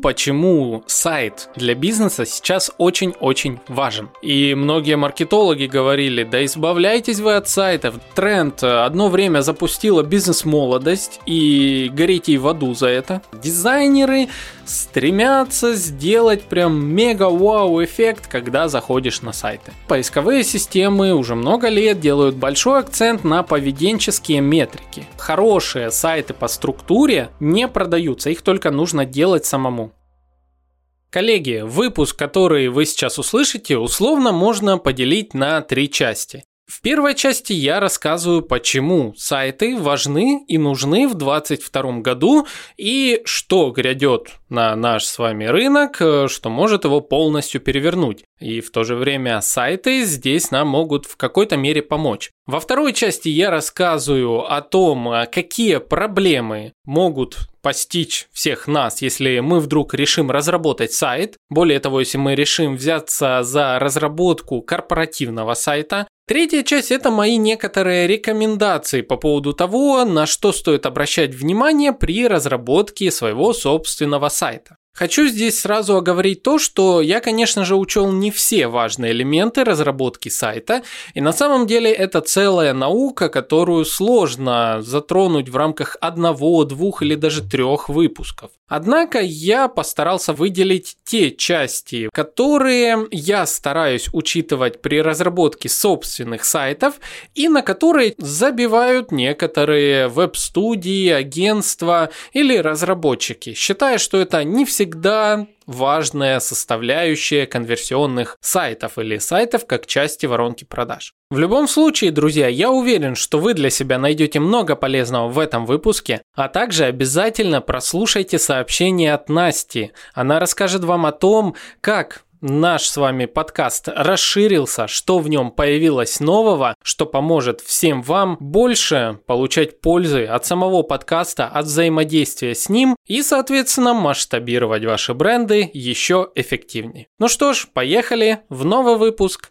почему сайт для бизнеса сейчас очень-очень важен. И многие маркетологи говорили, да избавляйтесь вы от сайтов. Тренд одно время запустила бизнес-молодость и горите в аду за это. Дизайнеры стремятся сделать прям мега-вау эффект, когда заходишь на сайты. Поисковые системы уже много лет делают большой акцент на поведенческие метрики. Хорошие сайты по структуре не продаются, их только нужно делать самому. Коллеги, выпуск, который вы сейчас услышите, условно можно поделить на три части. В первой части я рассказываю, почему сайты важны и нужны в 2022 году и что грядет на наш с вами рынок, что может его полностью перевернуть. И в то же время сайты здесь нам могут в какой-то мере помочь. Во второй части я рассказываю о том, какие проблемы могут постичь всех нас, если мы вдруг решим разработать сайт. Более того, если мы решим взяться за разработку корпоративного сайта. Третья часть – это мои некоторые рекомендации по поводу того, на что стоит обращать внимание при разработке своего собственного сайта. Хочу здесь сразу оговорить то, что я, конечно же, учел не все важные элементы разработки сайта, и на самом деле это целая наука, которую сложно затронуть в рамках одного, двух или даже трех выпусков. Однако я постарался выделить те части, которые я стараюсь учитывать при разработке собственных сайтов и на которые забивают некоторые веб-студии, агентства или разработчики, считая, что это не всегда всегда важная составляющая конверсионных сайтов или сайтов как части воронки продаж. В любом случае, друзья, я уверен, что вы для себя найдете много полезного в этом выпуске, а также обязательно прослушайте сообщение от Насти. Она расскажет вам о том, как наш с вами подкаст расширился, что в нем появилось нового, что поможет всем вам больше получать пользы от самого подкаста, от взаимодействия с ним и, соответственно, масштабировать ваши бренды еще эффективнее. Ну что ж, поехали в новый выпуск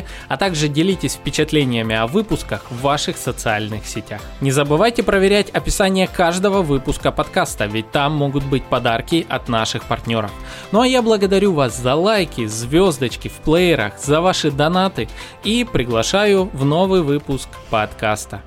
а также делитесь впечатлениями о выпусках в ваших социальных сетях. Не забывайте проверять описание каждого выпуска подкаста, ведь там могут быть подарки от наших партнеров. Ну а я благодарю вас за лайки, звездочки в плеерах, за ваши донаты и приглашаю в новый выпуск подкаста.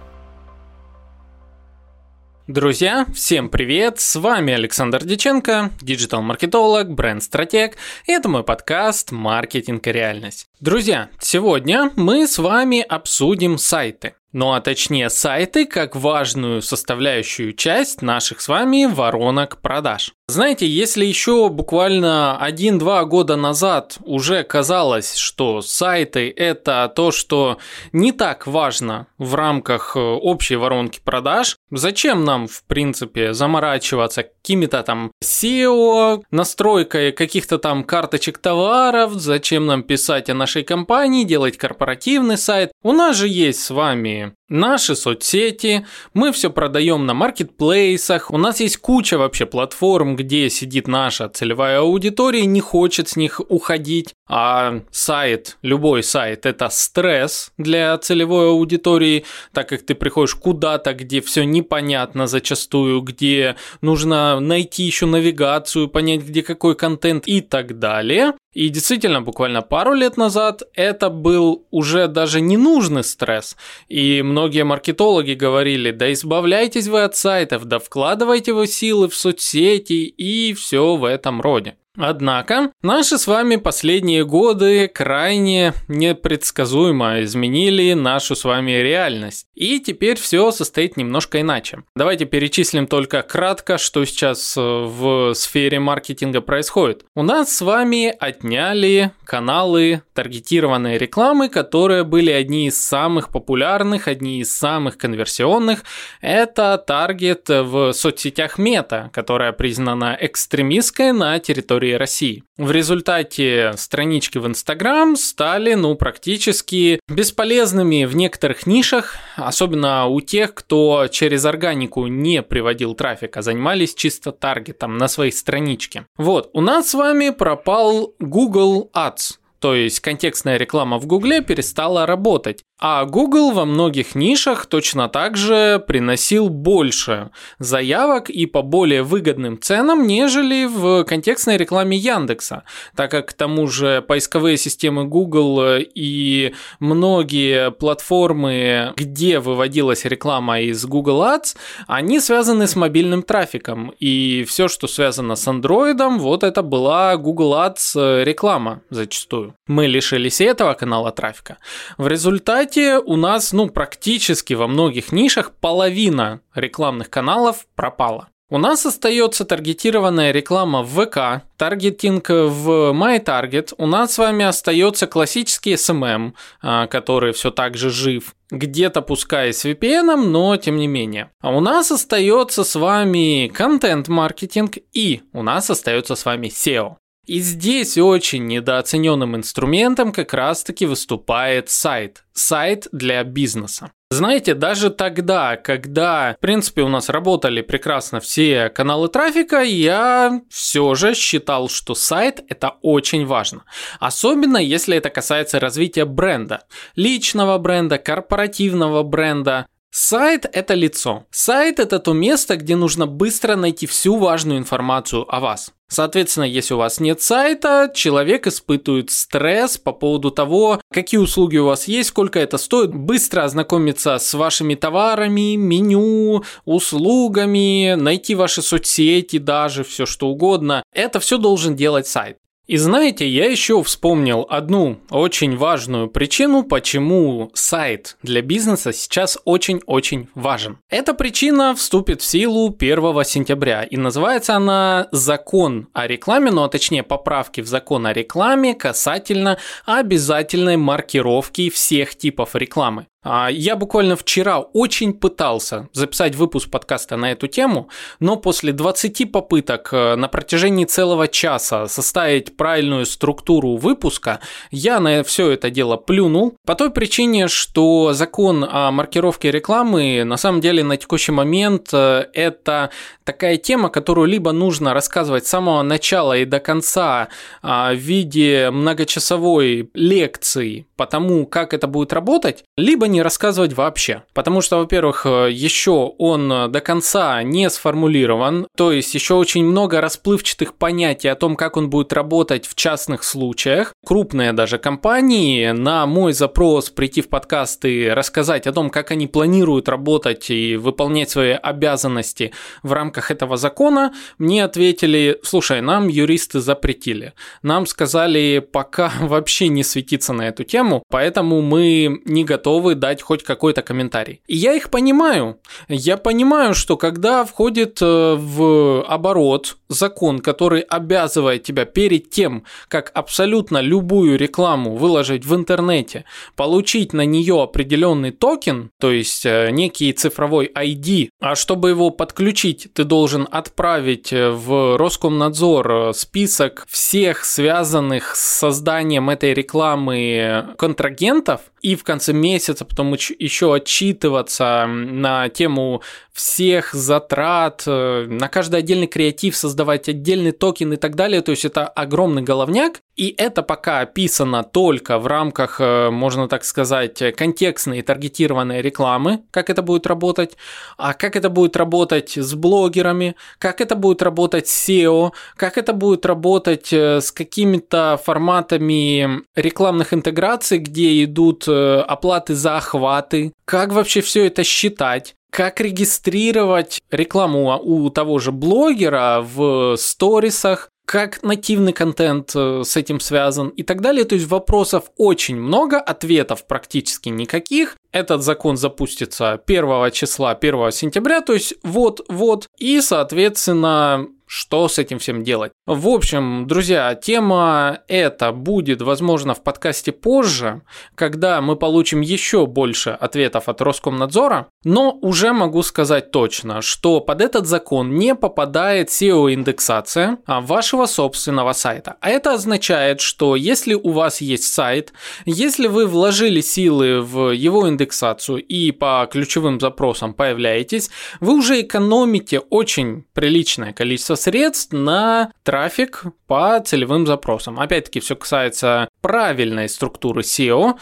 Друзья, всем привет! С вами Александр Диченко, диджитал-маркетолог, бренд-стратег, и это мой подкаст «Маркетинг и реальность». Друзья, сегодня мы с вами обсудим сайты. Ну а точнее сайты как важную составляющую часть наших с вами воронок продаж. Знаете, если еще буквально 1-2 года назад уже казалось, что сайты это то, что не так важно в рамках э, общей воронки продаж, зачем нам в принципе заморачиваться какими-то там SEO, настройкой каких-то там карточек товаров, зачем нам писать о нашей компании, делать корпоративный сайт. У нас же есть с вами наши соцсети, мы все продаем на маркетплейсах, у нас есть куча вообще платформ, где сидит наша целевая аудитория, не хочет с них уходить, а сайт, любой сайт, это стресс для целевой аудитории, так как ты приходишь куда-то, где все непонятно зачастую, где нужно найти еще навигацию, понять, где какой контент и так далее. И действительно, буквально пару лет назад это был уже даже ненужный стресс. И многие маркетологи говорили, да избавляйтесь вы от сайтов, да вкладывайте вы силы в соцсети и все в этом роде. Однако, наши с вами последние годы крайне непредсказуемо изменили нашу с вами реальность. И теперь все состоит немножко иначе. Давайте перечислим только кратко, что сейчас э, в сфере маркетинга происходит. У нас с вами отняли каналы таргетированной рекламы, которые были одни из самых популярных, одни из самых конверсионных. Это таргет в соцсетях Мета, которая признана экстремистской на территории истории России. В результате странички в Инстаграм стали, ну, практически бесполезными в некоторых нишах, особенно у тех, кто через органику не приводил трафик, а занимались чисто таргетом на своей страничке. Вот, у нас с вами пропал Google Ads. То есть контекстная реклама в Гугле перестала работать. А Google во многих нишах точно так же приносил больше заявок и по более выгодным ценам, нежели в контекстной рекламе Яндекса, так как к тому же поисковые системы Google и многие платформы, где выводилась реклама из Google Ads, они связаны с мобильным трафиком. И все, что связано с Android, вот это была Google Ads реклама зачастую. Мы лишились и этого канала трафика. В результате у нас, ну, практически во многих нишах половина рекламных каналов пропала. У нас остается таргетированная реклама в ВК, таргетинг в MyTarget. У нас с вами остается классический SMM, а, который все так же жив. Где-то пускай с VPN, но тем не менее. А у нас остается с вами контент-маркетинг и у нас остается с вами SEO. И здесь очень недооцененным инструментом как раз-таки выступает сайт. Сайт для бизнеса. Знаете, даже тогда, когда, в принципе, у нас работали прекрасно все каналы трафика, я все же считал, что сайт это очень важно. Особенно, если это касается развития бренда. Личного бренда, корпоративного бренда. Сайт – это лицо. Сайт – это то место, где нужно быстро найти всю важную информацию о вас. Соответственно, если у вас нет сайта, человек испытывает стресс по поводу того, какие услуги у вас есть, сколько это стоит, быстро ознакомиться с вашими товарами, меню, услугами, найти ваши соцсети, даже все что угодно. Это все должен делать сайт. И знаете, я еще вспомнил одну очень важную причину, почему сайт для бизнеса сейчас очень-очень важен. Эта причина вступит в силу 1 сентября, и называется она «Закон о рекламе», ну а точнее поправки в закон о рекламе касательно обязательной маркировки всех типов рекламы. А, я буквально вчера очень пытался записать выпуск подкаста на эту тему, но после 20 попыток э, на протяжении целого часа составить правильную структуру выпуска, я на все это дело плюнул. По той причине, что закон о маркировке рекламы на самом деле на текущий момент э, это такая тема, которую либо нужно рассказывать с самого начала и до конца а, в виде многочасовой лекции по тому, как это будет работать, либо не рассказывать вообще. Потому что, во-первых, э, еще он э, до конца не сформулирован, то есть еще очень много расплывчатых понятий о том, как он будет работать в частных случаях. Крупные даже компании на мой запрос прийти в подкаст и рассказать о том, как они планируют работать и выполнять свои обязанности в рамках этого закона, мне ответили, слушай, нам юристы запретили. Нам сказали пока вообще не светиться на эту тему, поэтому мы не готовы дать хоть какой-то комментарий. И я их понимаю. Я понимаю, что когда входит э, в оборот закон, который обязывает тебя перед тем, как абсолютно любую рекламу выложить в интернете, получить на нее определенный токен, то есть э, некий цифровой ID, а чтобы его подключить, ты должен отправить э, в Роскомнадзор список всех связанных с созданием этой рекламы контрагентов, и в конце месяца потом еще отчитываться на тему всех затрат, э, на каждый отдельный креатив создавать отдельный токен и так далее. То есть это огромный головняк. И это пока описано только в рамках, э, можно так сказать, контекстной и таргетированной рекламы, как это будет работать, а как это будет работать с блогерами, как это будет работать с SEO, как это будет работать э, с какими-то форматами рекламных интеграций, где идут оплаты за охваты, как вообще все это считать, как регистрировать рекламу у того же блогера в сторисах, как нативный контент э, с этим связан и так далее. То есть вопросов очень много, ответов практически никаких. Этот закон запустится 1 числа, 1 сентября, то есть вот-вот. И, соответственно, что с этим всем делать. В общем, друзья, тема эта будет, возможно, в подкасте позже, когда мы получим еще больше ответов от Роскомнадзора, но уже могу сказать точно, что под этот закон не попадает SEO-индексация вашего собственного сайта. А это означает, что если у вас есть сайт, если вы вложили силы в его индексацию и по ключевым запросам появляетесь, вы уже экономите очень приличное количество средств на трафик по целевым запросам. Опять-таки, все касается правильной структуры SEO,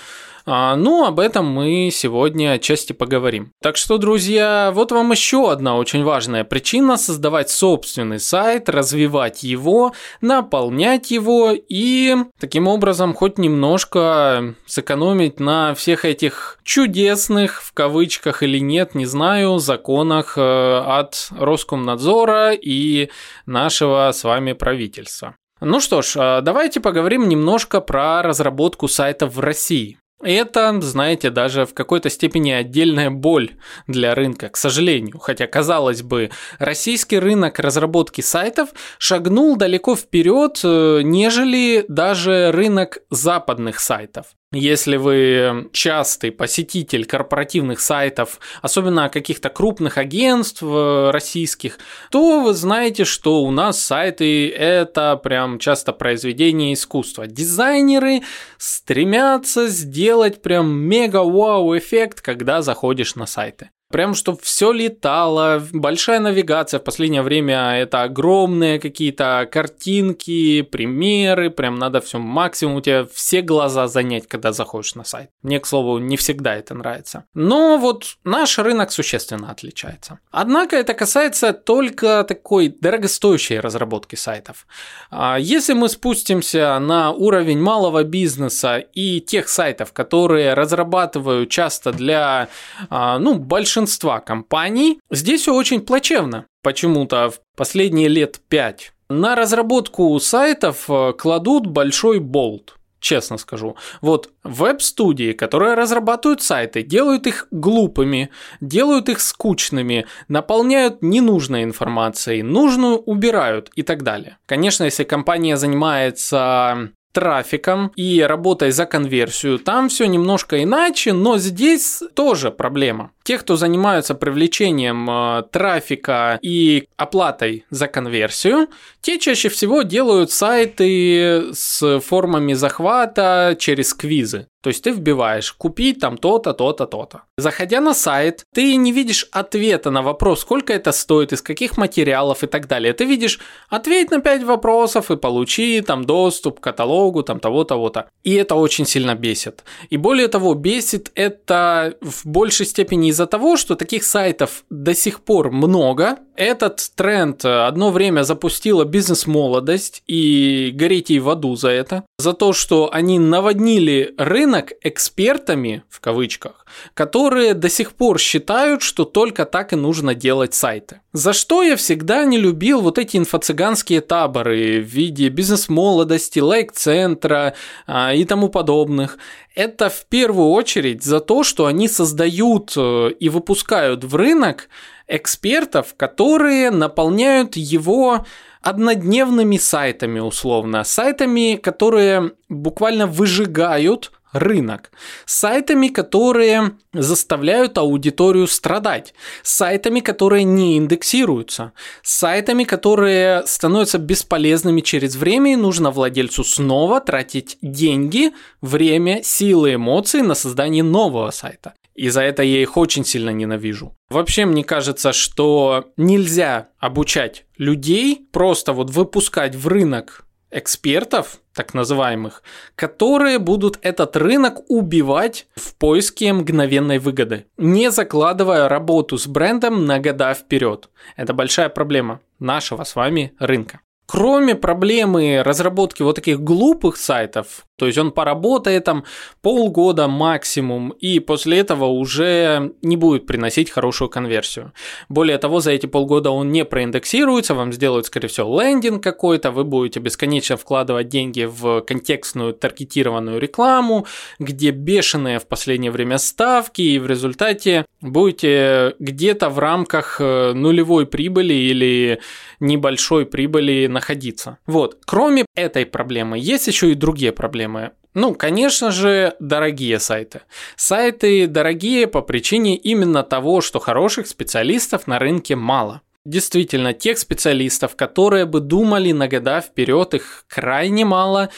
а, ну, об этом мы сегодня отчасти поговорим. Так что, друзья, вот вам еще одна очень важная причина создавать собственный сайт, развивать его, наполнять его и таким образом хоть немножко сэкономить на всех этих чудесных, в кавычках или нет, не знаю, законах э, от Роскомнадзора и нашего с вами правительства. Ну что ж, э, давайте поговорим немножко про разработку сайтов в России. Это, знаете, даже в какой-то степени отдельная боль для рынка, к сожалению. Хотя, казалось бы, российский рынок разработки сайтов шагнул далеко вперед, э, нежели даже рынок западных сайтов. Если вы частый посетитель корпоративных сайтов, особенно каких-то крупных агентств э, российских, то вы знаете, что у нас сайты это прям часто произведение искусства. Дизайнеры стремятся сделать прям мега-вау эффект, когда заходишь на сайты. Прям, чтобы все летало, большая навигация. В последнее время это огромные какие-то картинки, примеры. Прям надо все максимум у тебя все глаза занять, когда заходишь на сайт. Мне, к слову, не всегда это нравится. Но вот наш рынок существенно отличается. Однако это касается только такой дорогостоящей разработки сайтов. А если мы спустимся на уровень малого бизнеса и тех сайтов, которые разрабатывают часто для а, ну, большинства большинства компаний здесь все очень плачевно. Почему-то в последние лет пять. На разработку сайтов э, кладут большой болт честно скажу. Вот веб-студии, которые разрабатывают сайты, делают их глупыми, делают их скучными, наполняют ненужной информацией, нужную убирают и так далее. Конечно, если компания занимается трафиком и работой за конверсию, там все немножко иначе, но здесь тоже проблема. Те, кто занимаются привлечением э, трафика и оплатой за конверсию, те чаще всего делают сайты с формами захвата через квизы. То есть ты вбиваешь купить там то-то, то-то, то-то. Заходя на сайт, ты не видишь ответа на вопрос, сколько это стоит, из каких материалов и так далее. Ты видишь ответь на 5 вопросов и получи там доступ к каталогу там того, того-то. И это очень сильно бесит. И более того, бесит это в большей степени из-за того, что таких сайтов до сих пор много. Этот тренд одно время запустила бизнес-молодость и гореть ей в аду за это. За то, что они наводнили рынок экспертами, в кавычках, которые до сих пор считают, что только так и нужно делать сайты. За что я всегда не любил вот эти инфо-цыганские таборы в виде бизнес-молодости, лайк-центра а, и тому подобных это в первую очередь за то, что они создают э, и выпускают в рынок экспертов, которые наполняют его однодневными сайтами условно, сайтами, которые буквально выжигают рынок, сайтами, которые заставляют аудиторию страдать, сайтами, которые не индексируются, сайтами, которые становятся бесполезными через время и нужно владельцу снова тратить деньги, время, силы, эмоции на создание нового сайта. И за это я их очень сильно ненавижу. Вообще, мне кажется, что нельзя обучать людей, просто вот выпускать в рынок экспертов, так называемых, которые будут этот рынок убивать в поиске мгновенной выгоды, не закладывая работу с брендом на года вперед. Это большая проблема нашего с вами рынка. Кроме проблемы разработки вот таких глупых сайтов, То есть он поработает там полгода максимум, и после этого уже не будет приносить хорошую конверсию. Более того, за эти полгода он не проиндексируется, вам сделают, скорее всего, лендинг какой-то, вы будете бесконечно вкладывать деньги в контекстную таргетированную рекламу, где бешеные в последнее время ставки, и в результате будете где-то в рамках э, нулевой прибыли или небольшой прибыли находиться. Вот. Кроме этой проблемы, есть еще и другие проблемы. Ну, конечно же, дорогие сайты. Сайты дорогие по причине именно того, что хороших специалистов на рынке мало. Действительно, тех специалистов, которые бы думали на года вперед, их крайне мало,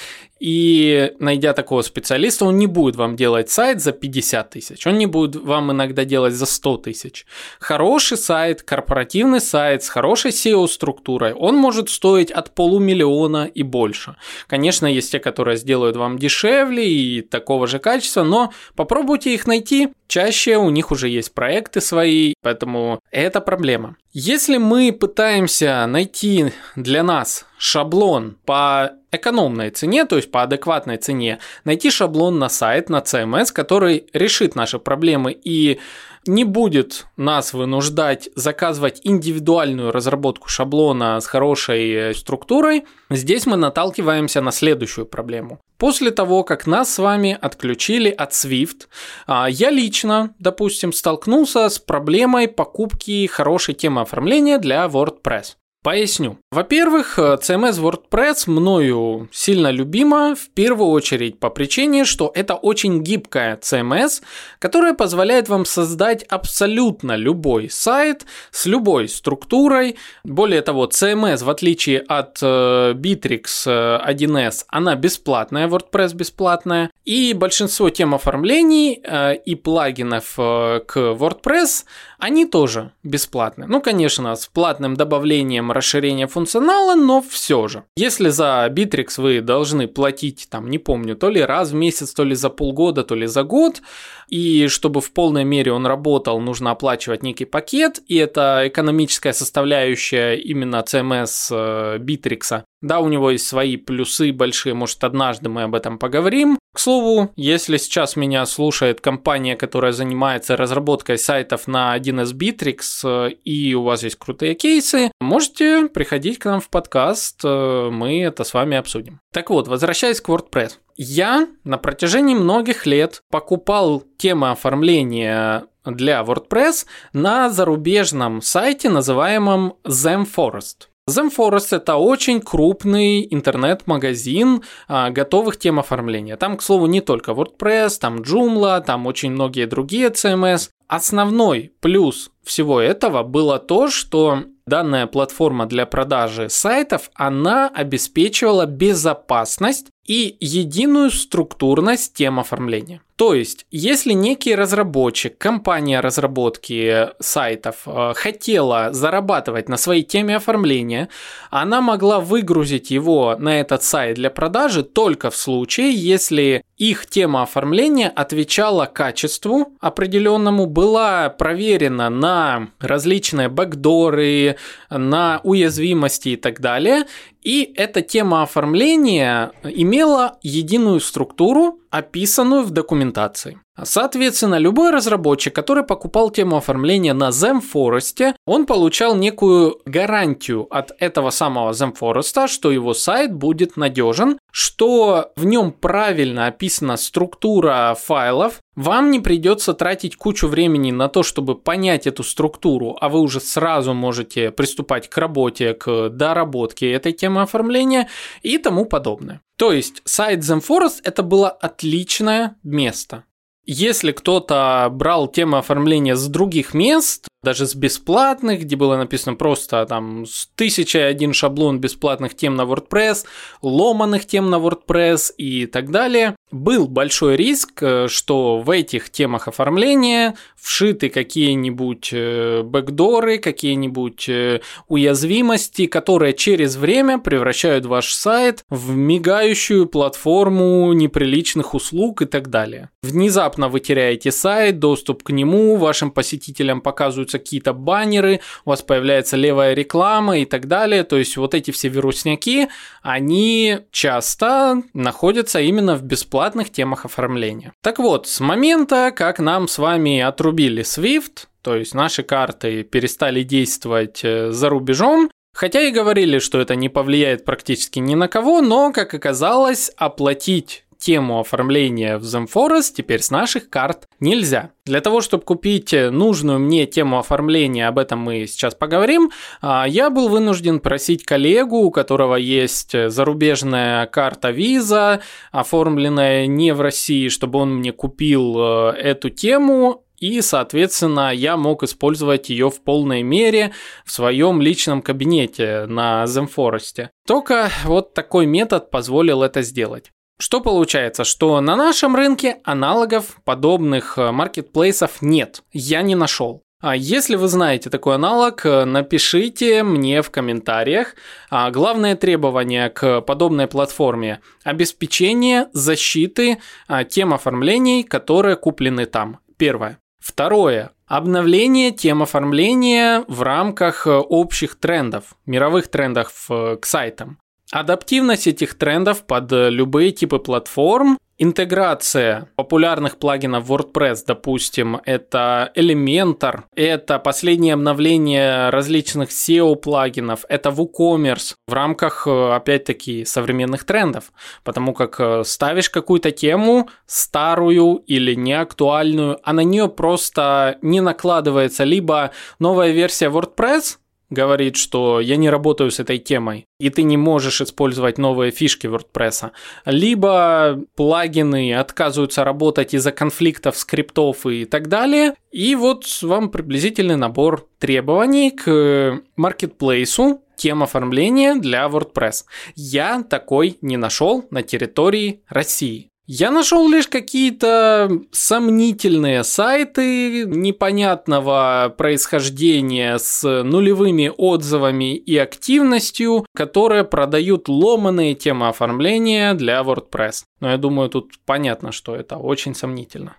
и найдя такого специалиста, он не будет вам делать сайт за 50 тысяч, он не будет вам иногда делать за 100 тысяч. Хороший сайт, корпоративный сайт с хорошей SEO-структурой, он может стоить от полумиллиона и больше. Конечно, есть те, которые сделают вам дешевле и такого же качества, но попробуйте их найти. Чаще у них уже есть проекты свои, поэтому это проблема. Если мы пытаемся найти для нас шаблон по экономной цене, то есть по адекватной цене, найти шаблон на сайт, на CMS, который решит наши проблемы и не будет нас вынуждать заказывать индивидуальную разработку шаблона с хорошей э, структурой, здесь мы наталкиваемся на следующую проблему. После того, как нас с вами отключили от Swift, а, я лично, допустим, столкнулся с проблемой покупки хорошей темы оформления для WordPress. Поясню. Во-первых, CMS WordPress мною сильно любима в первую очередь по причине, что это очень гибкая CMS, которая позволяет вам создать абсолютно любой сайт с любой структурой. Более того, CMS, в отличие от э, Bittrex 1С, э, она бесплатная, WordPress бесплатная. И большинство тем оформлений э, и плагинов к WordPress, они тоже бесплатные. Ну, конечно, с платным добавлением расширения функционала, но все же. Если за Bittrex вы должны платить, там, не помню, то ли раз в месяц, то ли за полгода, то ли за год, и чтобы в полной мере он работал, нужно оплачивать некий пакет, и это экономическая составляющая именно CMS э, Bittrex. Да, у него есть свои плюсы большие, может, однажды мы об этом поговорим. К слову, если сейчас меня слушает компания, которая занимается разработкой сайтов на 1С Bittrex, э, и у вас есть крутые кейсы, можете приходить к нам в подкаст, э, мы это с вами обсудим. Так вот, возвращаясь к WordPress. Я на протяжении многих лет покупал темы оформления для WordPress на зарубежном сайте, называемом Zemforest. Zemforest – это очень крупный интернет-магазин а, готовых тем оформления. Там, к слову, не только WordPress, там Joomla, там очень многие другие CMS. Основной плюс всего этого было то, что данная платформа для продажи сайтов, она обеспечивала безопасность и единую структурность тем оформления. То есть, если некий разработчик, компания разработки сайтов э, хотела зарабатывать на своей теме оформления, она могла выгрузить его на этот сайт для продажи только в случае, если их тема оформления отвечала качеству определенному, была проверена на различные бэкдоры, на уязвимости и так далее, и эта тема оформления имела единую структуру, описанную в документации. Соответственно, любой разработчик, который покупал тему оформления на ZemForest, он получал некую гарантию от этого самого ZemForest, что его сайт будет надежен, что в нем правильно описана структура файлов, вам не придется тратить кучу времени на то, чтобы понять эту структуру, а вы уже сразу можете приступать к работе, к доработке этой темы оформления и тому подобное. То есть сайт ZenForest это было отличное место. Если кто-то брал темы оформления с других мест, даже с бесплатных, где было написано просто там тысяча один шаблон бесплатных тем на WordPress, ломаных тем на WordPress и так далее, был большой риск, э, что в этих темах оформления вшиты какие-нибудь э, бэкдоры, какие-нибудь э, уязвимости, которые через время превращают ваш сайт в мигающую платформу неприличных услуг и так далее. Внезапно вы теряете сайт, доступ к нему, вашим посетителям показываются появляются какие-то баннеры, у вас появляется левая реклама и так далее. То есть вот эти все вирусняки, они часто находятся именно в бесплатных темах оформления. Так вот, с момента, как нам с вами отрубили Swift, то есть наши карты перестали действовать э, за рубежом, Хотя и говорили, что это не повлияет практически ни на кого, но, как оказалось, оплатить тему оформления в ZenForest теперь с наших карт нельзя. Для того, чтобы купить нужную мне тему оформления, об этом мы сейчас поговорим, а, я был вынужден просить коллегу, у которого есть зарубежная карта Visa, оформленная не в России, чтобы он мне купил э, эту тему и, соответственно, я мог использовать ее в полной мере в своем личном кабинете на Zenforest. Только вот такой метод позволил это сделать. Что получается, что на нашем рынке аналогов подобных э, маркетплейсов нет, я не нашел. А если вы знаете такой аналог, э, напишите мне в комментариях. А главное требование к подобной платформе – обеспечение защиты а, тем оформлений, которые куплены там. Первое. Второе. Обновление тем оформления в рамках э, общих трендов, мировых трендов к сайтам. Адаптивность этих трендов под э, любые типы платформ. Интеграция популярных плагинов WordPress, допустим, это Elementor, это последнее обновление различных SEO-плагинов, это WooCommerce в рамках, э, опять-таки, современных трендов, потому как э, ставишь какую-то тему старую или неактуальную, а на нее просто не накладывается либо новая версия WordPress, говорит, что я не работаю с этой темой, и ты не можешь использовать новые фишки WordPress, либо плагины отказываются работать из-за конфликтов скриптов и так далее, и вот вам приблизительный набор требований к маркетплейсу, тем оформления для WordPress. Я такой не нашел на территории России. Я нашел лишь какие-то сомнительные сайты непонятного происхождения с нулевыми отзывами и активностью, которые продают ломаные темы оформления для WordPress. Но я думаю, тут понятно, что это очень сомнительно.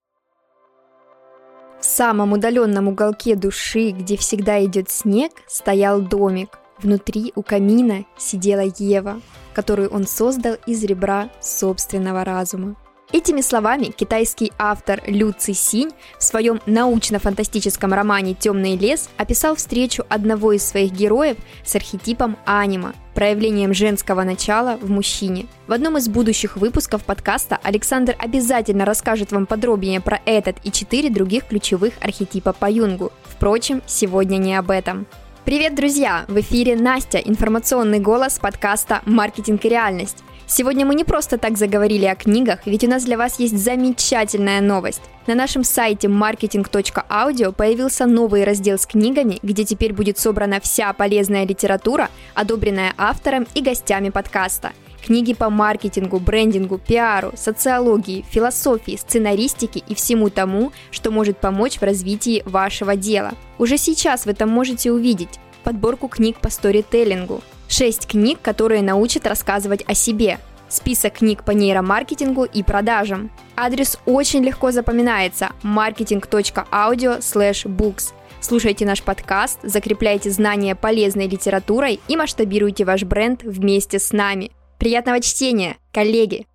В самом удаленном уголке души, где всегда идет снег, стоял домик. Внутри у камина сидела Ева – которую он создал из ребра собственного разума. Этими словами китайский автор Лю Цисинь в своем научно-фантастическом романе «Темный лес» описал встречу одного из своих героев с архетипом анима, проявлением женского начала в мужчине. В одном из будущих выпусков подкаста Александр обязательно расскажет вам подробнее про этот и четыре других ключевых архетипа по Юнгу. Впрочем, сегодня не об этом. Привет, друзья! В эфире Настя, информационный голос подкаста «Маркетинг и реальность». Сегодня мы не просто так заговорили о книгах, ведь у нас для вас есть замечательная новость. На нашем сайте marketing.audio появился новый раздел с книгами, где теперь будет собрана вся полезная литература, одобренная автором и гостями подкаста – Книги по маркетингу, брендингу, пиару, социологии, философии, сценаристике и всему тому, что может помочь в развитии вашего дела. Уже сейчас вы там можете увидеть подборку книг по сторителлингу, 6 книг, которые научат рассказывать о себе, список книг по нейромаркетингу и продажам. Адрес очень легко запоминается marketing.audio books. Слушайте наш подкаст, закрепляйте знания полезной литературой и масштабируйте ваш бренд вместе с нами. Приятного чтения, коллеги!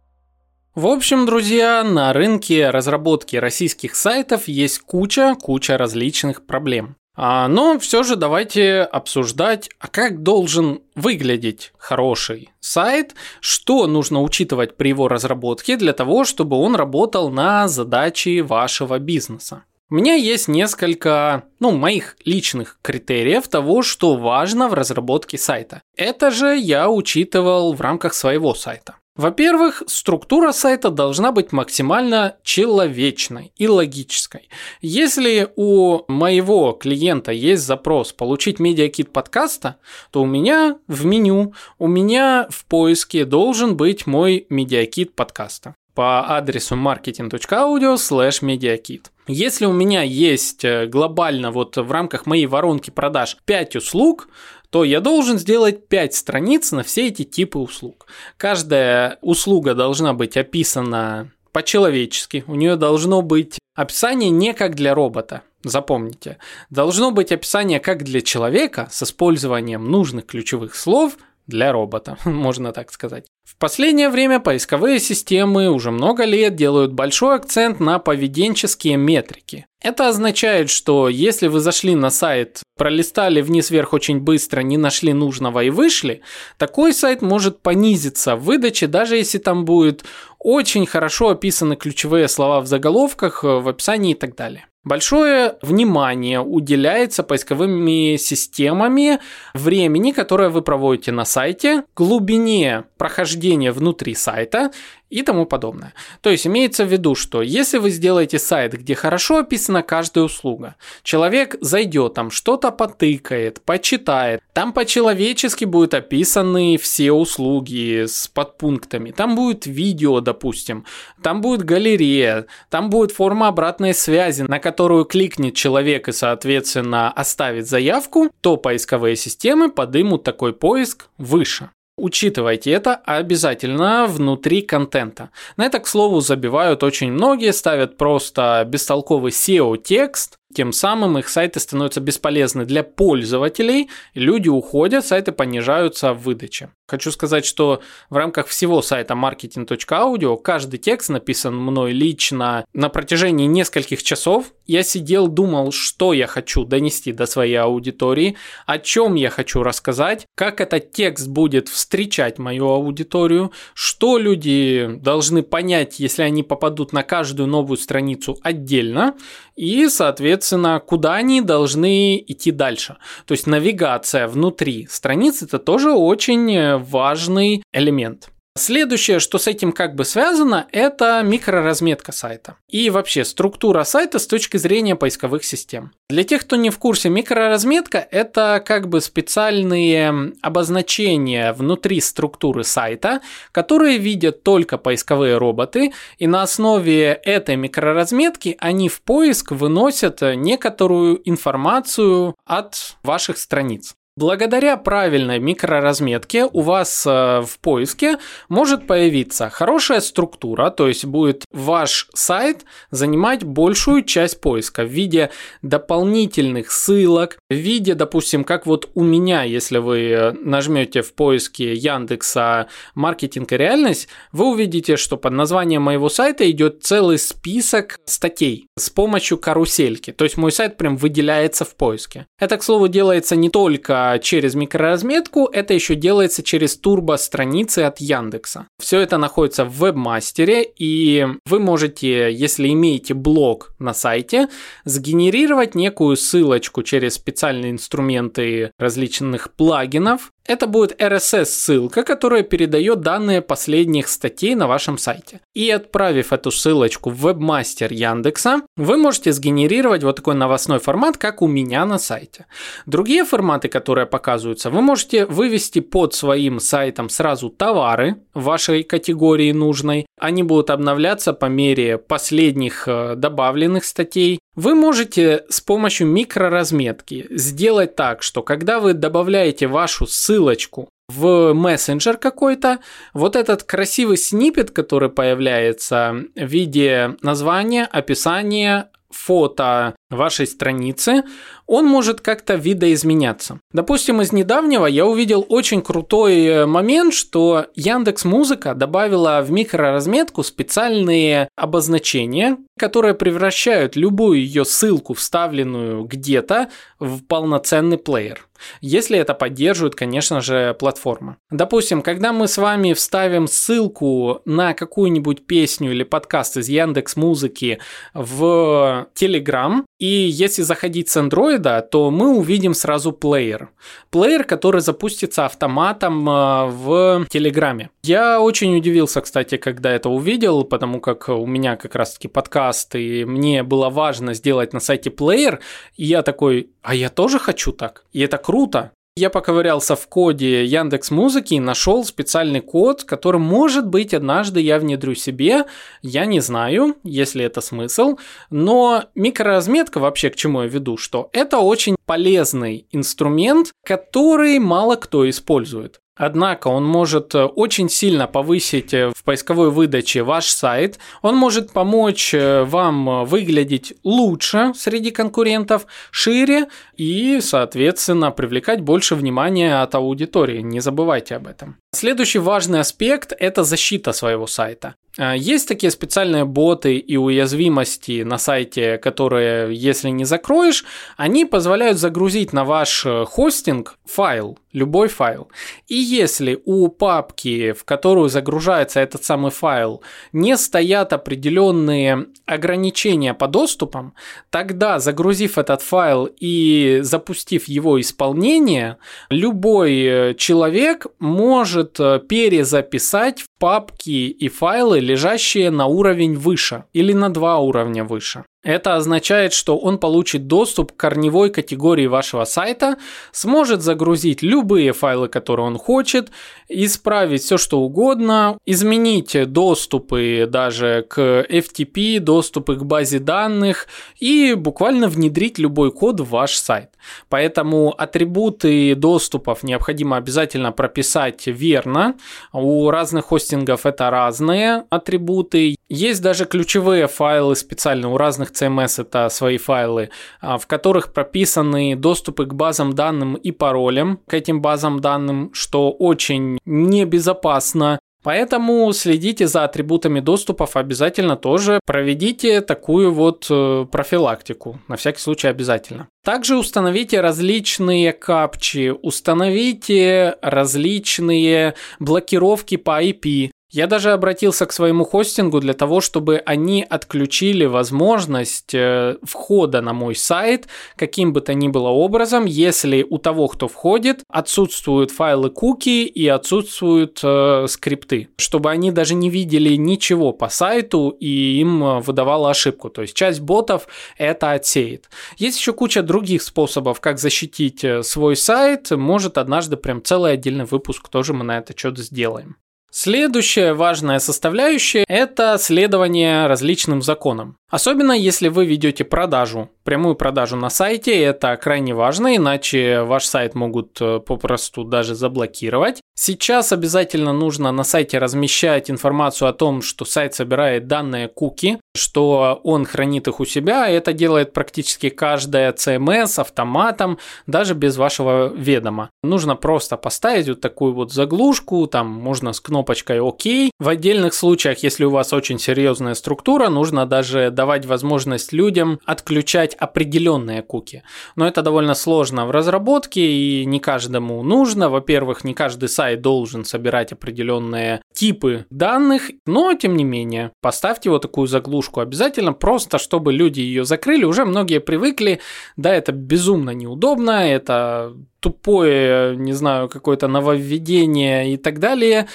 В общем, друзья, на рынке разработки российских сайтов есть куча, куча различных проблем. А, но все же давайте обсуждать, а как должен выглядеть хороший сайт, что нужно учитывать при его разработке для того, чтобы он работал на задачи вашего бизнеса. У меня есть несколько, ну, моих личных критериев того, что важно в разработке сайта. Это же я учитывал в рамках своего сайта. Во-первых, структура сайта должна быть максимально человечной и логической. Если у моего клиента есть запрос получить медиакит подкаста, то у меня в меню, у меня в поиске должен быть мой медиакит подкаста по адресу marketing.audio slash mediakit. Если у меня есть э, глобально вот в рамках моей воронки продаж 5 услуг, то я должен сделать 5 страниц на все эти типы услуг. Каждая услуга должна быть описана по-человечески, у нее должно быть описание не как для робота. запомните, должно быть описание как для человека с использованием нужных ключевых слов для робота, можно так сказать. В последнее время поисковые системы уже много лет делают большой акцент на поведенческие метрики. Это означает, что если вы зашли на сайт, пролистали вниз-вверх очень быстро, не нашли нужного и вышли, такой сайт может понизиться в выдаче, даже если там будет очень хорошо описаны ключевые слова в заголовках, в описании и так далее. Большое внимание уделяется поисковыми системами времени, которое вы проводите на сайте, глубине прохождения внутри сайта и тому подобное. То есть имеется в виду, что если вы сделаете сайт, где хорошо описана каждая услуга, человек зайдет там, что-то потыкает, почитает, там по-человечески будут описаны все услуги с подпунктами, там будет видео, допустим, там будет галерея, там будет форма обратной связи, на которую кликнет человек и, соответственно, оставит заявку, то поисковые системы подымут такой поиск выше. Учитывайте это обязательно внутри контента. На это, к слову, забивают очень многие, ставят просто бестолковый SEO-текст, тем самым их сайты становятся бесполезны для пользователей, люди уходят, сайты понижаются в выдаче. Хочу сказать, что в рамках всего сайта marketing.audio каждый текст написан мной лично на протяжении нескольких часов. Я сидел, думал, что я хочу донести до своей аудитории, о чем я хочу рассказать, как этот текст будет встречать мою аудиторию, что люди должны понять, если они попадут на каждую новую страницу отдельно, и, соответственно, куда они должны идти дальше. То есть навигация внутри страницы это тоже очень важный элемент. Следующее, что с этим как бы связано, это микроразметка сайта. И вообще структура сайта с точки зрения поисковых систем. Для тех, кто не в курсе, микроразметка – это как бы специальные обозначения внутри структуры сайта, которые видят только поисковые роботы, и на основе этой микроразметки они в поиск выносят некоторую информацию от ваших страниц. Благодаря правильной микроразметке у вас э, в поиске может появиться хорошая структура, то есть будет ваш сайт занимать большую часть поиска в виде дополнительных ссылок, в виде, допустим, как вот у меня, если вы нажмете в поиске Яндекса маркетинг и реальность, вы увидите, что под названием моего сайта идет целый список статей с помощью карусельки. То есть мой сайт прям выделяется в поиске. Это, к слову, делается не только через микроразметку, это еще делается через турбо-страницы от Яндекса. Все это находится в вебмастере, и вы можете, если имеете блог на сайте, сгенерировать некую ссылочку через специальные инструменты различных плагинов, это будет RSS-ссылка, которая передает данные последних статей на вашем сайте. И отправив эту ссылочку в вебмастер Яндекса, вы можете сгенерировать вот такой новостной формат, как у меня на сайте. Другие форматы, которые показываются, вы можете вывести под своим сайтом сразу товары вашей категории нужной. Они будут обновляться по мере последних э, добавленных статей. Вы можете с помощью микроразметки сделать так, что когда вы добавляете вашу ссылочку в мессенджер какой-то, вот этот красивый снипет, который появляется в виде названия, описания, фото вашей страницы, он может как-то видоизменяться. Допустим, из недавнего я увидел очень крутой э, момент, что Яндекс Музыка добавила в микроразметку специальные обозначения, которые превращают любую ее ссылку, вставленную где-то, в полноценный плеер. Если это поддерживает, конечно же, платформа. Допустим, когда мы с вами вставим ссылку на какую-нибудь песню или подкаст из Яндекс Музыки в Telegram, и если заходить с андроида, то мы увидим сразу плеер. Плеер, который запустится автоматом э, в Телеграме. Я очень удивился, кстати, когда это увидел, потому как у меня как раз-таки подкаст, и мне было важно сделать на сайте плеер, и я такой, а я тоже хочу так. И это круто. Я поковырялся в коде Яндекс Музыки и нашел специальный код, который, может быть, однажды я внедрю себе. Я не знаю, если это смысл. Но микроразметка вообще к чему я веду, что это очень полезный инструмент, который мало кто использует. Однако он может э, очень сильно повысить э, в поисковой выдаче ваш сайт, он может помочь э, вам выглядеть лучше среди конкурентов, шире и, соответственно, привлекать больше внимания от аудитории. Не забывайте об этом. Следующий важный аспект – это защита своего сайта. А, есть такие специальные боты и уязвимости на сайте, которые, если не закроешь, они позволяют загрузить на ваш э, хостинг файл, любой файл. И если у папки, в которую загружается этот самый файл, не стоят определенные ограничения по доступам, тогда, загрузив этот файл и запустив его исполнение, любой э, человек может э, перезаписать папки и файлы, лежащие на уровень выше или на два уровня выше. Это означает, что он получит доступ к корневой категории вашего сайта, сможет загрузить любые файлы, которые он хочет, исправить все, что угодно, изменить доступы даже к FTP, доступы к базе данных и буквально внедрить любой код в ваш сайт. Поэтому атрибуты доступов необходимо обязательно прописать верно. У разных хостингов это разные атрибуты. Есть даже ключевые файлы специально у разных CMS, это свои файлы, а, в которых прописаны доступы к базам данным и паролям к этим базам данным, что очень небезопасно. Поэтому следите за атрибутами доступов обязательно тоже. Проведите такую вот э, профилактику. На всякий случай обязательно. Также установите различные капчи, установите различные блокировки по IP. Я даже обратился к своему хостингу для того, чтобы они отключили возможность э, входа на мой сайт каким бы то ни было образом, если у того, кто входит, отсутствуют файлы куки и отсутствуют э, скрипты, чтобы они даже не видели ничего по сайту и им э, выдавала ошибку. То есть часть ботов это отсеет. Есть еще куча других способов, как защитить э, свой сайт. Может, однажды прям целый отдельный выпуск тоже мы на это что-то сделаем. Следующая важная составляющая – это следование различным законам. Особенно если вы ведете продажу, прямую продажу на сайте, это крайне важно, иначе ваш сайт могут э, попросту даже заблокировать. Сейчас обязательно нужно на сайте размещать информацию о том, что сайт собирает данные куки, что он хранит их у себя. Это делает практически каждая CMS автоматом, даже без вашего ведома. Нужно просто поставить вот такую вот заглушку, там можно с кнопочкой ОК. В отдельных случаях, если у вас очень серьезная структура, нужно даже давать возможность людям отключать определенные куки. Но это довольно сложно в разработке и не каждому нужно. Во-первых, не каждый сайт должен собирать определенные типы данных, но тем не менее, поставьте вот такую заглушку обязательно, просто чтобы люди ее закрыли. Уже многие привыкли, да, это безумно неудобно, это тупое, не знаю, какое-то нововведение и так далее.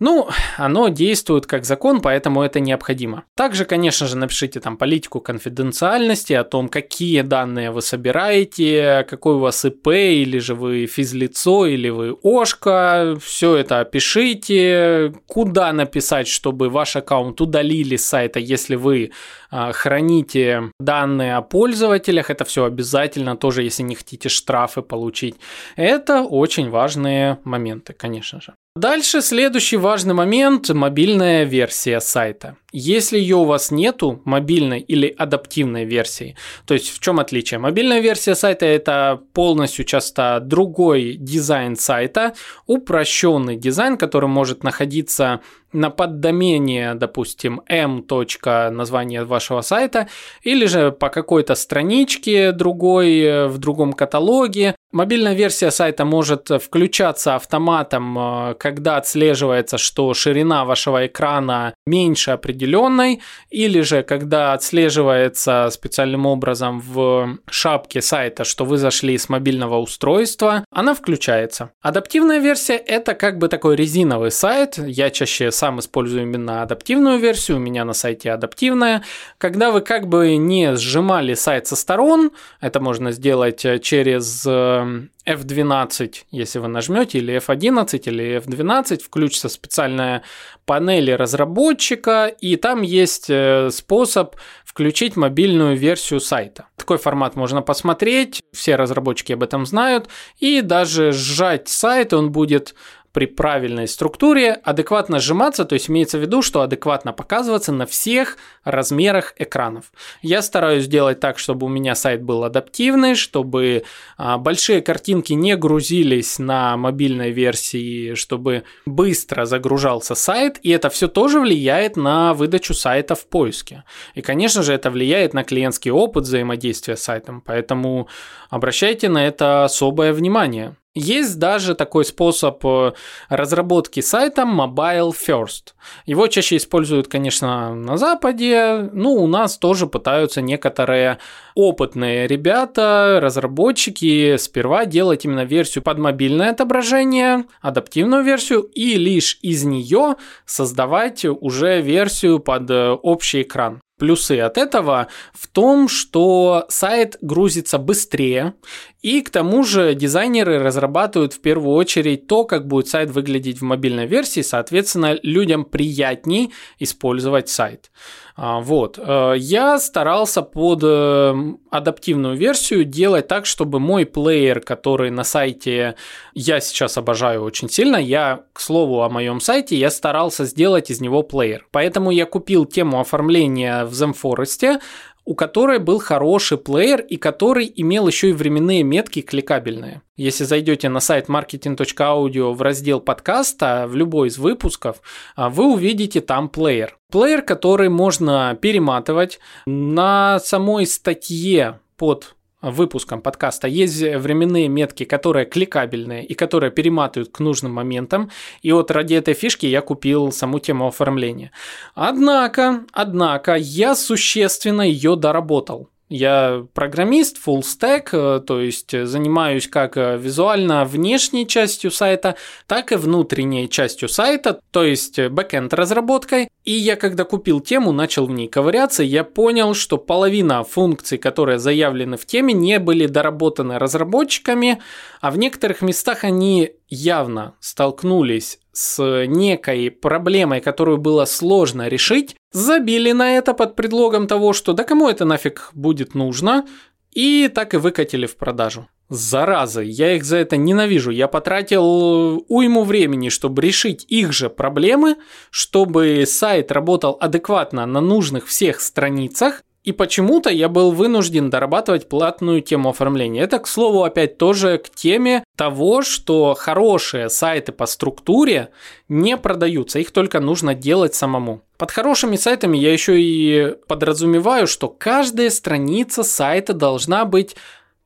Ну, оно действует как закон, поэтому это необходимо. Также, конечно же, напишите там политику конфиденциальности, о том, какие данные вы собираете, какой у вас ИП, или же вы физлицо, или вы ОШКО, все это опишите, куда написать, чтобы ваш аккаунт удалили с сайта, если вы а, храните данные о пользователях, это все обязательно, тоже если не хотите штрафы получить. Это очень важные моменты, конечно же. Дальше следующий важный момент – мобильная версия сайта. Если ее у вас нету, мобильной или адаптивной версии, то есть в чем отличие? Мобильная версия сайта – это полностью часто другой дизайн сайта, упрощенный дизайн, который может находиться на поддомене, допустим, m. название вашего сайта, или же по какой-то страничке другой, э, в другом каталоге. Мобильная версия сайта может включаться автоматом, э, когда отслеживается, что ширина вашего экрана меньше определенной, или же когда отслеживается специальным образом в шапке сайта, что вы зашли с мобильного устройства, она включается. Адаптивная версия это как бы такой резиновый сайт, я чаще сам использую именно адаптивную версию, у меня на сайте адаптивная. Когда вы как бы не сжимали сайт со сторон, это можно сделать э, через э, F12, если вы нажмете, или F11, или F12, включится специальная панель разработчика, и там есть э, способ включить мобильную версию сайта. Такой формат можно посмотреть, все разработчики об этом знают, и даже сжать сайт, он будет при правильной структуре адекватно сжиматься, то есть имеется в виду, что адекватно показываться на всех размерах экранов. Я стараюсь делать так, чтобы у меня сайт был адаптивный, чтобы а, большие картинки не грузились на мобильной версии, чтобы быстро загружался сайт, и это все тоже влияет на выдачу сайта в поиске. И, конечно же, это влияет на клиентский опыт взаимодействия с сайтом, поэтому обращайте на это особое внимание. Есть даже такой способ э, разработки сайта Mobile First. Его чаще используют, конечно, на Западе, ну, у нас тоже пытаются некоторые опытные ребята, разработчики сперва делать именно версию под мобильное отображение, адаптивную версию, и лишь из нее создавать уже версию под э, общий экран. Плюсы от этого в том, что сайт грузится быстрее, и к тому же дизайнеры разрабатывают в первую очередь то, как будет сайт выглядеть в мобильной версии, соответственно, людям приятней использовать сайт. А, вот. Э, я старался под э, адаптивную версию делать так, чтобы мой плеер, который на сайте я сейчас обожаю очень сильно, я, к слову о моем сайте, я старался сделать из него плеер. Поэтому я купил тему оформления в ZenForest, у которой был хороший плеер и который имел еще и временные метки кликабельные. Если зайдете на сайт marketing.audio в раздел подкаста, в любой из выпусков, а, вы увидите там плеер. Плеер, который можно перематывать на самой статье под выпускам подкаста есть временные метки, которые кликабельные и которые перематывают к нужным моментам. И вот ради этой фишки я купил саму тему оформления. Однако, однако, я существенно ее доработал. Я программист, full stack, э, то есть занимаюсь как э, визуально внешней частью сайта, так и внутренней частью сайта, то есть бэкенд разработкой. И я когда купил тему, начал в ней ковыряться, я понял, что половина функций, которые заявлены в теме, не были доработаны разработчиками, а в некоторых местах они явно столкнулись с некой проблемой, которую было сложно решить, забили на это под предлогом того, что да кому это нафиг будет нужно, и так и выкатили в продажу. Заразы, я их за это ненавижу. Я потратил уйму времени, чтобы решить их же проблемы, чтобы сайт работал адекватно на нужных всех страницах, и почему-то я был вынужден дорабатывать платную тему оформления. Это, к слову, опять тоже к теме того, что хорошие сайты по структуре не продаются, их только нужно делать самому. Под хорошими сайтами я еще и подразумеваю, что каждая страница сайта должна быть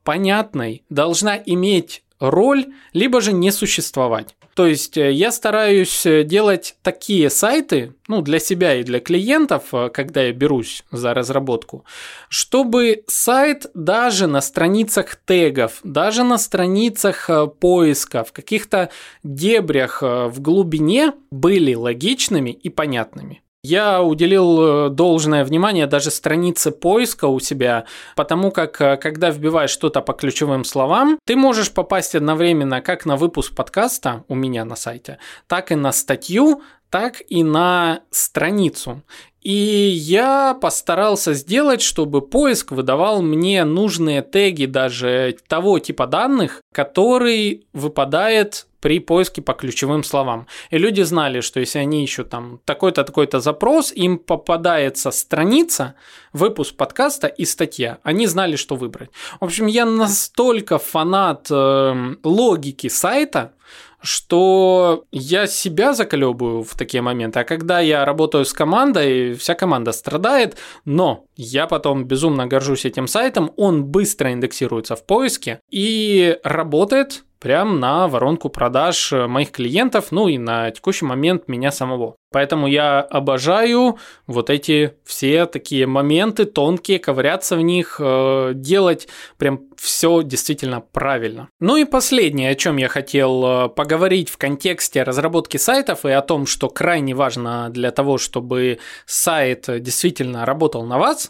понятной, должна иметь роль, либо же не существовать. То есть э, я стараюсь э, делать такие сайты, ну, для себя и для клиентов, э, когда я берусь за разработку, чтобы сайт даже на страницах тегов, даже на страницах поиска, в каких-то дебрях в глубине были логичными и понятными. Я уделил э, должное внимание даже странице поиска у себя, потому как э, когда вбиваешь что-то по ключевым словам, ты можешь попасть одновременно как на выпуск подкаста у меня на сайте, так и на статью, так и на страницу. И я постарался сделать, чтобы поиск выдавал мне нужные теги даже того типа данных, который выпадает при поиске по ключевым словам. И люди знали, что если они ищут там такой-то, такой-то запрос, им попадается страница, выпуск подкаста и статья. Они знали, что выбрать. В общем, я настолько фанат э, логики сайта, что я себя заколебываю в такие моменты, а когда я работаю с командой, вся команда страдает, но я потом безумно горжусь этим сайтом, он быстро индексируется в поиске и работает прям на воронку продаж моих клиентов, ну и на текущий момент меня самого. Поэтому я обожаю вот эти все такие моменты тонкие, ковыряться в них, э, делать прям все действительно правильно. Ну и последнее, о чем я хотел э, поговорить в контексте разработки сайтов и о том, что крайне важно для того, чтобы сайт действительно работал на вас,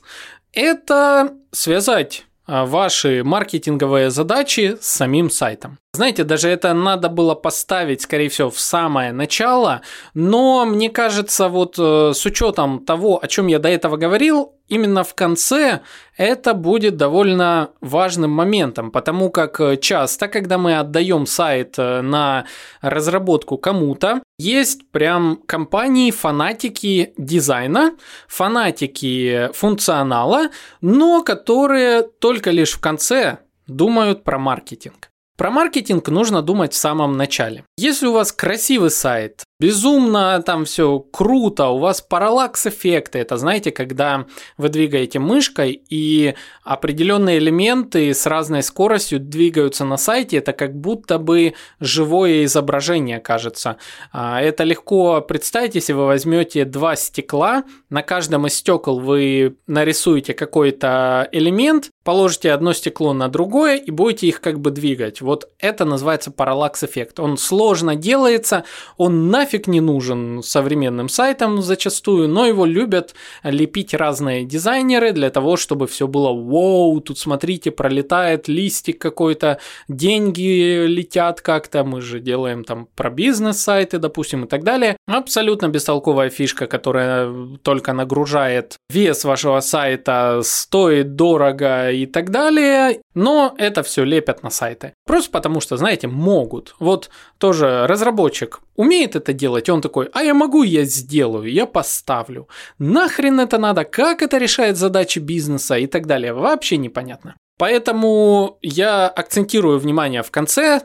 это связать а, ваши маркетинговые задачи с самим сайтом. Знаете, даже это надо было поставить, скорее всего, в самое начало, но мне кажется, вот э, с учетом того, о чем я до этого говорил, именно в конце это будет довольно важным моментом, потому как э, часто, когда мы отдаем сайт э, на разработку кому-то, есть прям компании, фанатики дизайна, фанатики функционала, но которые только лишь в конце думают про маркетинг. Про маркетинг нужно думать в самом начале. Если у вас красивый сайт, безумно там все круто, у вас параллакс эффекты, это знаете, когда вы двигаете мышкой и определенные элементы с разной скоростью двигаются на сайте, это как будто бы живое изображение кажется. А, это легко представить, если вы возьмете два стекла, на каждом из стекол вы нарисуете какой-то элемент, положите одно стекло на другое и будете их как бы двигать. Вот это называется параллакс эффект. Он сложно делается, он нафиг не нужен современным сайтам зачастую, но его любят лепить разные дизайнеры для того, чтобы все было вау, тут смотрите, пролетает листик какой-то, деньги летят как-то, мы же делаем там про бизнес-сайты, допустим, и так далее. Абсолютно бестолковая фишка, которая только нагружает вес вашего сайта, стоит дорого и так далее, но это все лепят на сайты. Просто потому что, знаете, могут. Вот тоже разработчик умеет это делать, он такой, а я могу, я сделаю, я поставлю. Нахрен это надо, как это решает задачи бизнеса и так далее, вообще непонятно. Поэтому я акцентирую внимание в конце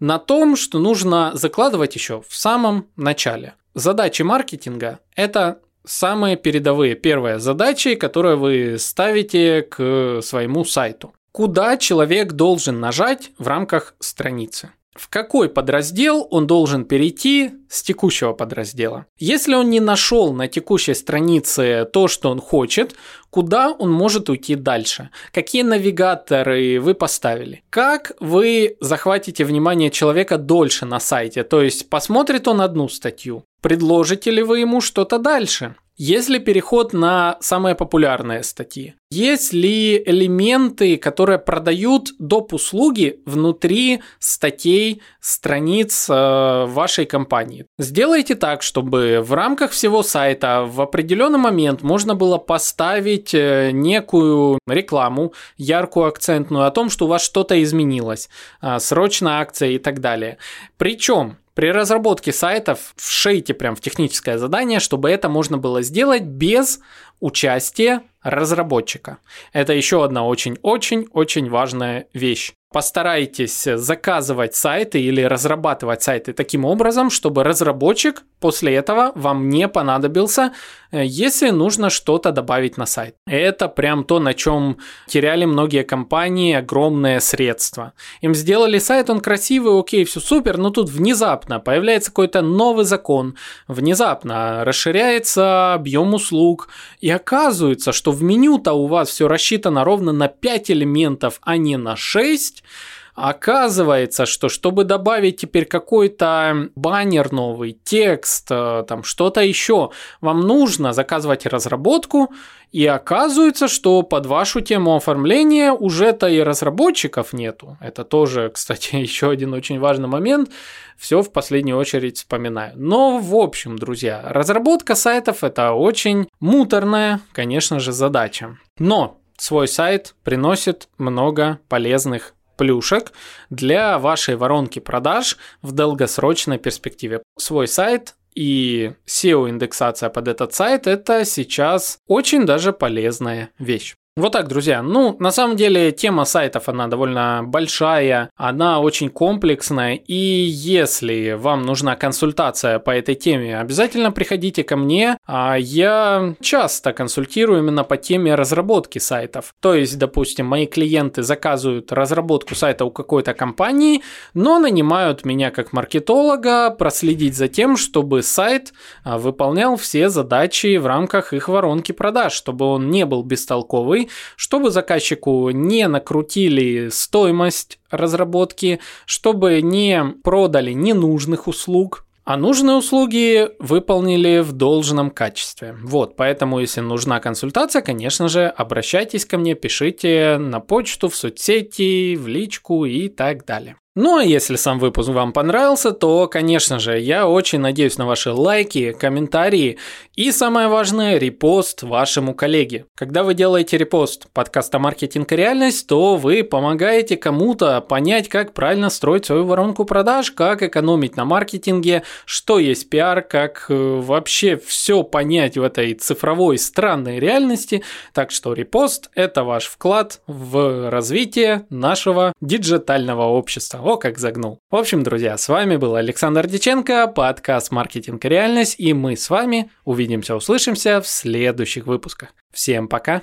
на том, что нужно закладывать еще в самом начале. Задачи маркетинга – это самые передовые, первые задачи, которые вы ставите к своему сайту. Куда человек должен нажать в рамках страницы? В какой подраздел он должен перейти с текущего подраздела. Если он не нашел на текущей странице то, что он хочет, куда он может уйти дальше? Какие навигаторы вы поставили? Как вы захватите внимание человека дольше на сайте? То есть посмотрит он одну статью, предложите ли вы ему что-то дальше? Есть ли переход на самые популярные статьи? Есть ли элементы, которые продают доп. услуги внутри статей, страниц э, вашей компании? Сделайте так, чтобы в рамках всего сайта в определенный момент можно было поставить э, некую рекламу, яркую, акцентную, о том, что у вас что-то изменилось, э, срочная акция и так далее. Причем при разработке сайтов вшейте прям в техническое задание, чтобы это можно было сделать без участия разработчика. Это еще одна очень-очень-очень важная вещь. Постарайтесь заказывать сайты или разрабатывать сайты таким образом, чтобы разработчик после этого вам не понадобился, э, если нужно что-то добавить на сайт. Это прям то, на чем теряли многие компании огромные средства. Им сделали сайт, он красивый, окей, все супер, но тут внезапно появляется какой-то новый закон, внезапно расширяется объем услуг, оказывается, что в меню-то у вас все рассчитано ровно на 5 элементов, а не на 6, Оказывается, что чтобы добавить теперь какой-то баннер новый, текст, э, там что-то еще, вам нужно заказывать разработку, и оказывается, что под вашу тему оформления уже-то и разработчиков нету. Это тоже, кстати, еще один очень важный момент. Все в последнюю очередь вспоминаю. Но, в общем, друзья, разработка сайтов это очень муторная, конечно же, задача. Но свой сайт приносит много полезных плюшек для вашей воронки продаж в долгосрочной перспективе. Свой сайт и SEO-индексация под этот сайт – это сейчас очень даже полезная вещь. Вот так, друзья. Ну, на самом деле, тема сайтов, она довольно большая, она очень комплексная, и если вам нужна консультация по этой теме, обязательно приходите ко мне. А я часто консультирую именно по теме разработки сайтов. То есть, допустим, мои клиенты заказывают разработку сайта у какой-то компании, но нанимают меня как маркетолога проследить за тем, чтобы сайт а, выполнял все задачи в рамках их воронки продаж, чтобы он не был бестолковый, чтобы заказчику не накрутили стоимость разработки, чтобы не продали ненужных услуг, а нужные услуги выполнили в должном качестве. Вот, поэтому, если нужна консультация, конечно же, обращайтесь ко мне, пишите на почту, в соцсети, в личку и так далее. Ну а если сам выпуск вам понравился, то, конечно же, я очень надеюсь на ваши лайки, комментарии и, самое важное, репост вашему коллеге. Когда вы делаете репост подкаста «Маркетинг и реальность», то вы помогаете кому-то понять, как правильно строить свою воронку продаж, как экономить на маркетинге, что есть пиар, как э, вообще все понять в этой цифровой странной реальности. Так что репост – это ваш вклад в развитие нашего диджитального общества. О, как загнул. В общем, друзья, с вами был Александр Диченко, подкаст «Маркетинг и реальность», и мы с вами увидимся, услышимся в следующих выпусках. Всем пока!